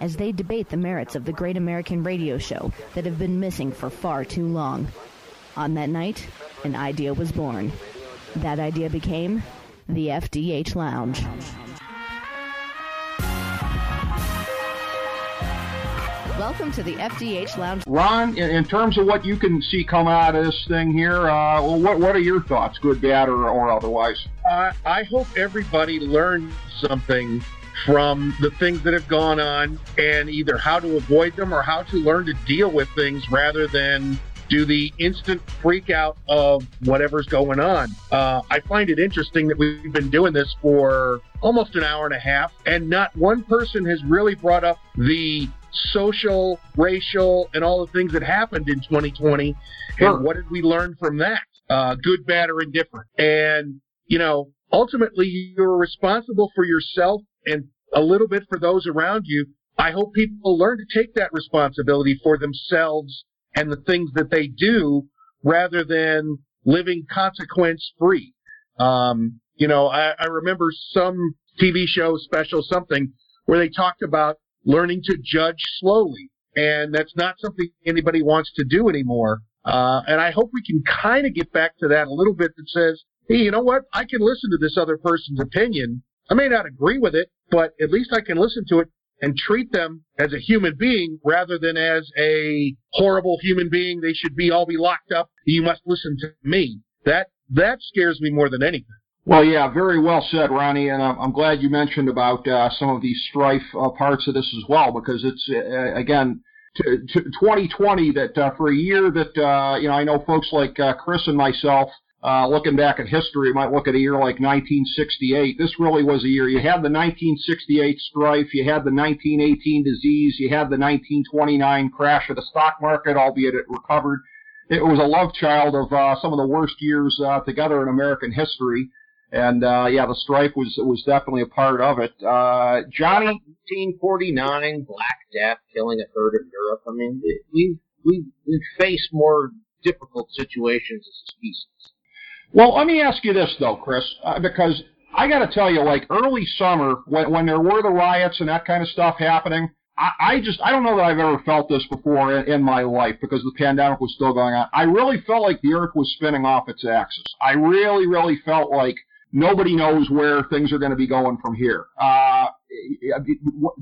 as they debate the merits of the great American radio show that have been missing for far too long. On that night, an idea was born. That idea became the FDH Lounge. Welcome to the FDH Lounge. Ron, in, in terms of what you can see come out of this thing here, uh, well, what, what are your thoughts, good, bad, or, or otherwise? Uh, I hope everybody learned something from the things that have gone on and either how to avoid them or how to learn to deal with things rather than do the instant freak out of whatever's going on. Uh, I find it interesting that we've been doing this for almost an hour and a half, and not one person has really brought up the social, racial, and all the things that happened in 2020. Sure. And what did we learn from that? Uh, good, bad, or indifferent. And, you know, ultimately you're responsible for yourself and a little bit for those around you. I hope people learn to take that responsibility for themselves and the things that they do rather than living consequence free. Um, you know, I, I remember some TV show special, something where they talked about learning to judge slowly. And that's not something anybody wants to do anymore. Uh, and I hope we can kind of get back to that a little bit that says, hey, you know what? I can listen to this other person's opinion. I may not agree with it, but at least I can listen to it and treat them as a human being rather than as a horrible human being. They should be all be locked up. You must listen to me. That that scares me more than anything. Well, yeah, very well said, Ronnie, and I'm, glad you mentioned about uh, some of these strife uh, parts of this as well, because it's uh, again t- t- 2020 that uh, for a year that uh, you know I know folks like uh, Chris and myself. Uh, looking back at history, you might look at a year like 1968. This really was a year. You had the 1968 strife, you had the 1918 disease, you had the 1929 crash of the stock market, albeit it recovered. It was a love child of uh, some of the worst years uh, together in American history. And uh, yeah, the strife was was definitely a part of it. Uh, Johnny, 1949, Black Death killing a third of Europe. I mean, we've we've we've faced more difficult situations as a species. Well, let me ask you this though, Chris, uh, because I got to tell you, like early summer when when there were the riots and that kind of stuff happening, I, I just I don't know that I've ever felt this before in, in my life because the pandemic was still going on. I really felt like the Earth was spinning off its axis. I really, really felt like nobody knows where things are going to be going from here. Uh,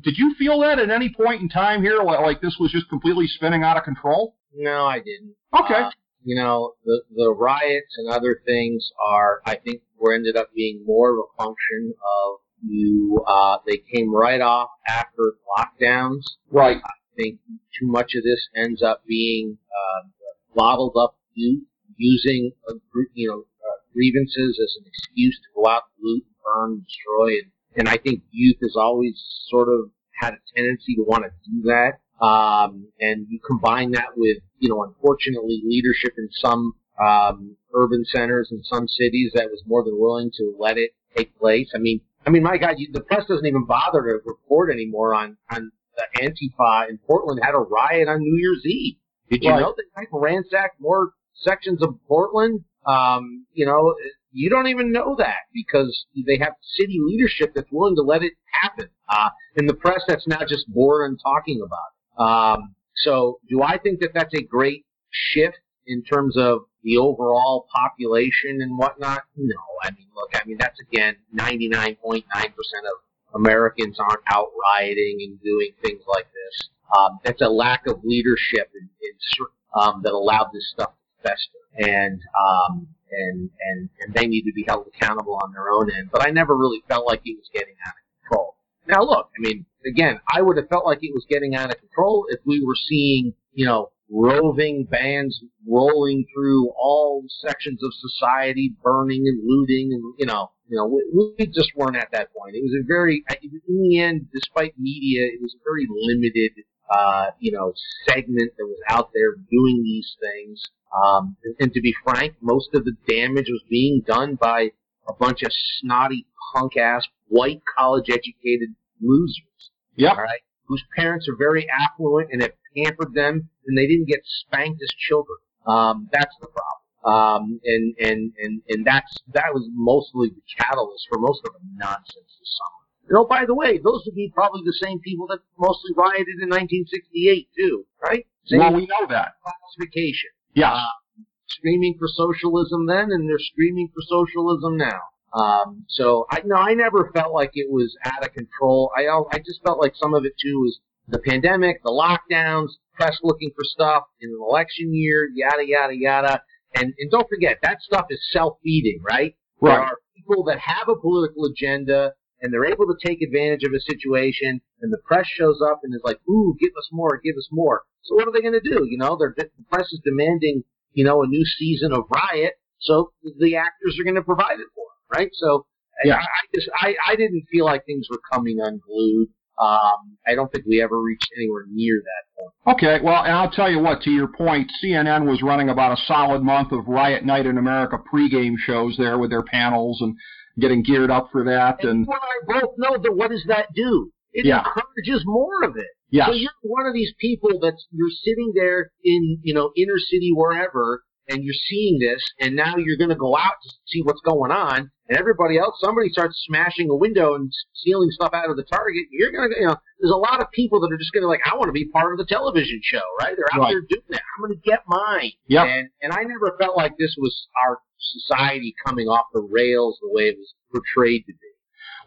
did you feel that at any point in time here, like, like this was just completely spinning out of control? No, I didn't. Okay. Uh, you know, the the riots and other things are, I think, were ended up being more of a function of you. Uh, they came right off after lockdowns. Right. I think too much of this ends up being uh, bottled up youth using a, you know uh, grievances as an excuse to go out, loot, burn, destroy, and, and I think youth has always sort of had a tendency to want to do that. Um, and you combine that with, you know, unfortunately leadership in some um, urban centers in some cities that was more than willing to let it take place. I mean, I mean, my God, you, the press doesn't even bother to report anymore on on the Antifa in Portland had a riot on New Year's Eve. Did you Right. know they might ransack more sections of Portland? Um, you know, you don't even know that because they have city leadership that's willing to let it happen. Uh, and the press that's now just bored and talking about it. Um, so do I think that that's a great shift in terms of the overall population and whatnot? No. I mean, look, I mean, that's again, 99.9% of Americans aren't out rioting and doing things like this. Um, that's a lack of leadership in, in, um, that allowed this stuff to fester. And, um, and, and, and they need to be held accountable on their own end. But I never really felt like he was getting out of control. Now look, I mean, again, I would have felt like it was getting out of control if we were seeing, you know, roving bands rolling through all sections of society, burning and looting and, you know, You know, we, we just weren't at that point. It was a very, in the end, despite media, it was a very limited, uh, you know, segment that was out there doing these things. Um, and, and to be frank, most of the damage was being done by a bunch of snotty punk ass white college educated losers. Yeah. All right. Whose parents are very affluent and have pampered them and they didn't get spanked as children. Um, that's the problem. Um, and, and, and, and that's, that was mostly the catalyst for most of the nonsense this summer. You know, by the way, those would be probably the same people that mostly rioted in 1968 too, right? Same well, we know that. classification. Yes. Uh, screaming for socialism then, and they're screaming for socialism now. Um, so I no, I never felt like it was out of control. I I just felt like some of it too was the pandemic, the lockdowns, press looking for stuff in an election year, yada yada yada. And and don't forget that stuff is self feeding, right? Right. There are people that have a political agenda and they're able to take advantage of a situation, and the press shows up and is like, "Ooh, give us more, give us more." So what are they going to do? You know, they're, the press is demanding, you know, a new season of Riot, so the actors are going to provide it for right? So Yeah. I, I just I, I didn't feel like things were coming unglued. Um, I don't think we ever reached anywhere near that point. Okay, well, and I'll tell you what, to your point, CNN was running about a solid month of Riot Night in America pregame shows there with their panels and getting geared up for that. And And I both know that what does that do? It Yeah. encourages more of it. yes, So you're one of these people that's you're sitting there in you know inner city wherever, and you're seeing this, and now you're going to go out to see what's going on, and everybody else, somebody starts smashing a window and stealing stuff out of the Target. You're going to, you know, there's a lot of people that are just going to like, I want to be part of the television show, right? They're out Right. there doing that. I'm going to get mine. Yep. And and I never felt like this was our society coming off the rails the way it was portrayed to be.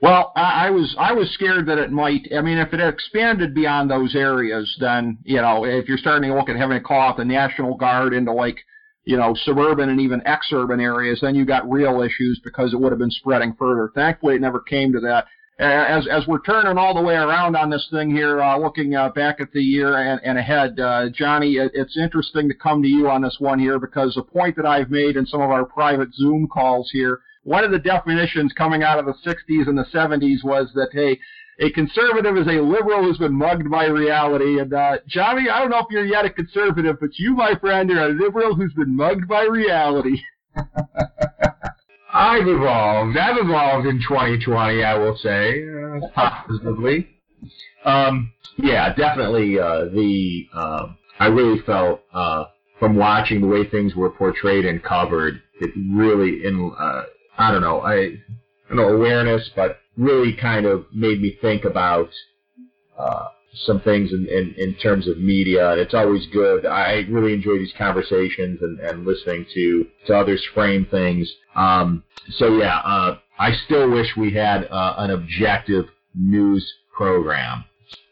Well, I, I was I was scared that it might. I mean, if it expanded beyond those areas, then you know, if you're starting to look at having to call out the National Guard into like, you know, suburban and even ex-urban areas, then you got real issues because it would have been spreading further. Thankfully, it never came to that. As as we're turning all the way around on this thing here, uh, looking uh, back at the year and, and ahead, uh, Johnny, it, it's interesting to come to you on this one here because the point that I've made in some of our private Zoom calls here one of the definitions coming out of the 60s and the 70s was that, hey, a conservative is a liberal who's been mugged by reality. And, uh, Johnny, I don't know if you're yet a conservative, but you, my friend, are a liberal who's been mugged by reality. I've evolved. I've evolved in 2020, I will say, uh, positively. Um, yeah, definitely. Uh, the uh, I really felt uh, from watching the way things were portrayed and covered, it really in uh, I don't know, I, I don't know awareness, but really kind of made me think about uh, some things in, in, in terms of media. And it's always good. I really enjoy these conversations and, and listening to, to others frame things. Um, so yeah, uh, I still wish we had uh, an objective news program,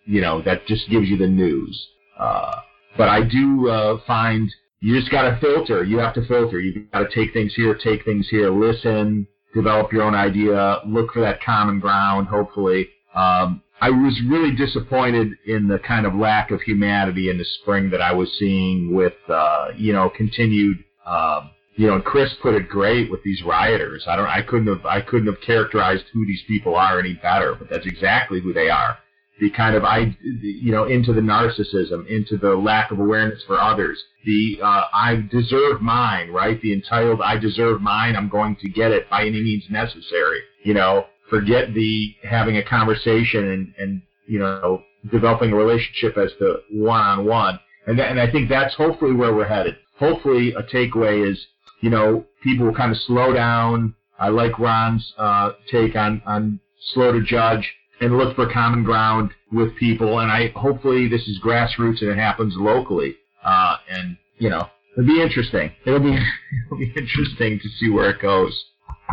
you know, that just gives you the news. Uh, but I do uh, find you just got to filter. You have to filter. You've got to take things here, take things here, listen, develop your own idea, look for that common ground. Hopefully, um, I was really disappointed in the kind of lack of humanity in the spring that I was seeing with, uh, you know, continued. Um, you know, and Chris put it great with these rioters. I don't, I couldn't have, I couldn't have characterized who these people are any better, but that's exactly who they are. The kind of, I, you know, into the narcissism, into the lack of awareness for others. The, uh, I deserve mine, right? The entitled, I deserve mine. I'm going to get it by any means necessary. You know, forget the having a conversation and, and, you know, developing a relationship as the one-on-one. And, and I think that's hopefully where we're headed. Hopefully a takeaway is, you know, people will kind of slow down. I like Ron's uh, take on, on slow to judge and look for common ground with people. And I hopefully this is grassroots and it happens locally. Uh, and you know, it'll be interesting. It'll be it'll be interesting to see where it goes.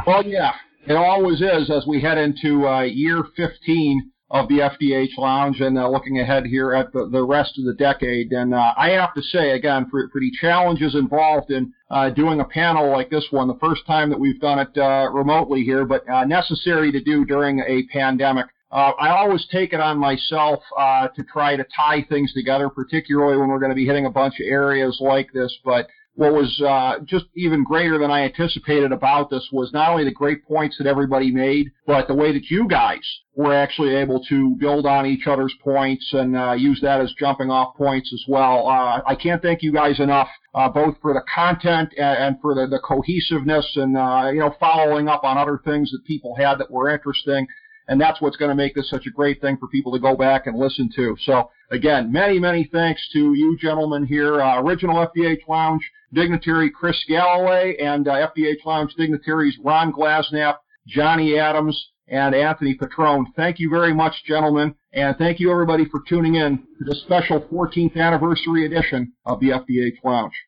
Well, yeah, it always is as we head into uh, year 15 of the FDH Lounge and uh, looking ahead here at the, the rest of the decade. And uh, I have to say, again, for, for the challenges involved in uh, doing a panel like this one, the first time that we've done it uh, remotely here, but uh, necessary to do during a pandemic. Uh, I always take it on myself uh, to try to tie things together, particularly when we're going to be hitting a bunch of areas like this. But what was uh, just even greater than I anticipated about this was not only the great points that everybody made, but the way that you guys were actually able to build on each other's points and uh, use that as jumping off points as well. Uh, I can't thank you guys enough, uh, both for the content and, and for the, the cohesiveness and uh, you know following up on other things that people had that were interesting and that's what's going to make this such a great thing for people to go back and listen to. So again, many, many thanks to you gentlemen here, uh, original FDH Lounge dignitary Chris Galloway and uh, FDH Lounge dignitaries Ron Glasenapp, Johnny Adams, and Anthony Petrone. Thank you very much, gentlemen, and thank you everybody for tuning in to this special 14th anniversary edition of the FDH Lounge.